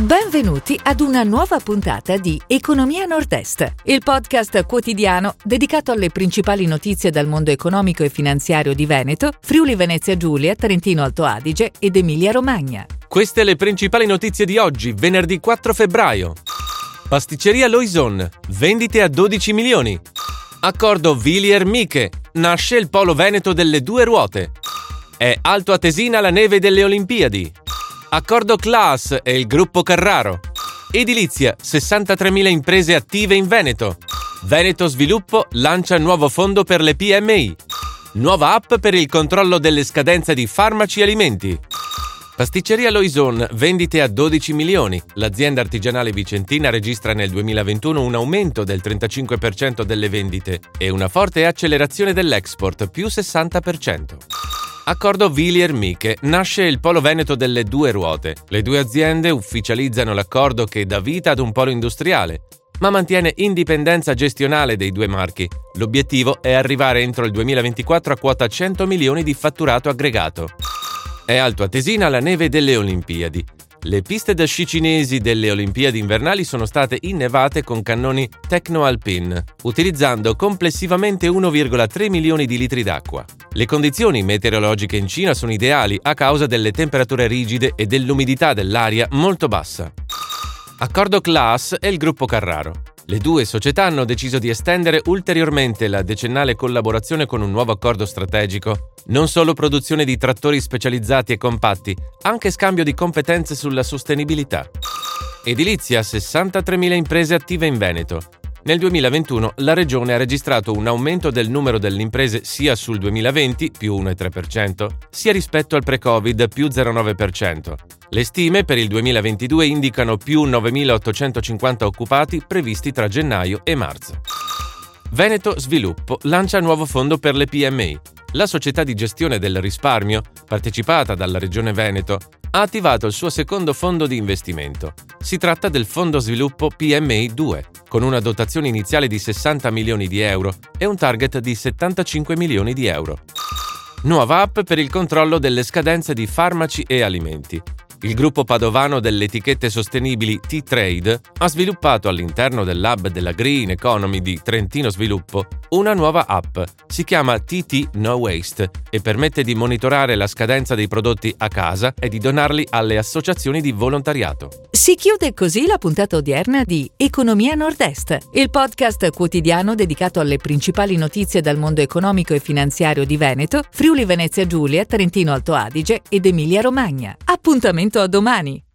Benvenuti ad una nuova puntata di Economia Nord-Est, il podcast quotidiano dedicato alle principali notizie dal mondo economico e finanziario di Veneto, Friuli Venezia Giulia, Trentino Alto Adige ed Emilia Romagna. Queste le principali notizie di oggi, venerdì 4 febbraio. Pasticceria Loison, vendite a 12 milioni. Accordo Villier Miche, nasce il polo veneto delle due ruote. È Alto Atesina la neve delle Olimpiadi. Accordo Class e il gruppo Carraro. Edilizia, 63.000 imprese attive in Veneto. Veneto Sviluppo lancia nuovo fondo per le PMI. Nuova app per il controllo delle scadenze di farmaci e alimenti. Pasticceria Loison, vendite a 12 milioni. L'azienda artigianale vicentina registra nel 2021 un aumento del 35% delle vendite e una forte accelerazione dell'export, più 60%. Accordo Villier Miche. Nasce il polo veneto delle due ruote. Le due aziende ufficializzano l'accordo che dà vita ad un polo industriale, ma mantiene indipendenza gestionale dei due marchi. L'obiettivo è arrivare entro il 2024 a quota 100 milioni di fatturato aggregato. È Alto Atesina la neve delle Olimpiadi. Le piste da sci cinesi delle Olimpiadi invernali sono state innevate con cannoni Tecno Alpine, utilizzando complessivamente 1,3 milioni di litri d'acqua. Le condizioni meteorologiche in Cina sono ideali a causa delle temperature rigide e dell'umidità dell'aria molto bassa. Accordo Class è il gruppo Carraro. Le due società hanno deciso di estendere ulteriormente la decennale collaborazione con un nuovo accordo strategico. Non solo produzione di trattori specializzati e compatti, anche scambio di competenze sulla sostenibilità. Edilizia, 63.000 imprese attive in Veneto. Nel 2021 la Regione ha registrato un aumento del numero delle imprese sia sul 2020, più 1,3%, sia rispetto al pre-Covid, più 0,9%. Le stime per il 2022 indicano più 9.850 occupati previsti tra gennaio e marzo. Veneto Sviluppo lancia nuovo fondo per le PMI. La società di gestione del risparmio, partecipata dalla Regione Veneto, ha attivato il suo secondo fondo di investimento. Si tratta del Fondo Sviluppo PMI 2, con una dotazione iniziale di 60 milioni di euro e un target di 75 milioni di euro. Nuova app per il controllo delle scadenze di farmaci e alimenti. Il gruppo padovano delle etichette sostenibili T-Trade ha sviluppato all'interno del lab della Green Economy di Trentino Sviluppo una nuova app. Si chiama TT No Waste e permette di monitorare la scadenza dei prodotti a casa e di donarli alle associazioni di volontariato. Si chiude così la puntata odierna di Economia Nord-Est, il podcast quotidiano dedicato alle principali notizie dal mondo economico e finanziario di Veneto, Friuli Venezia Giulia, Trentino Alto Adige ed Emilia Romagna. Appuntamento a domani!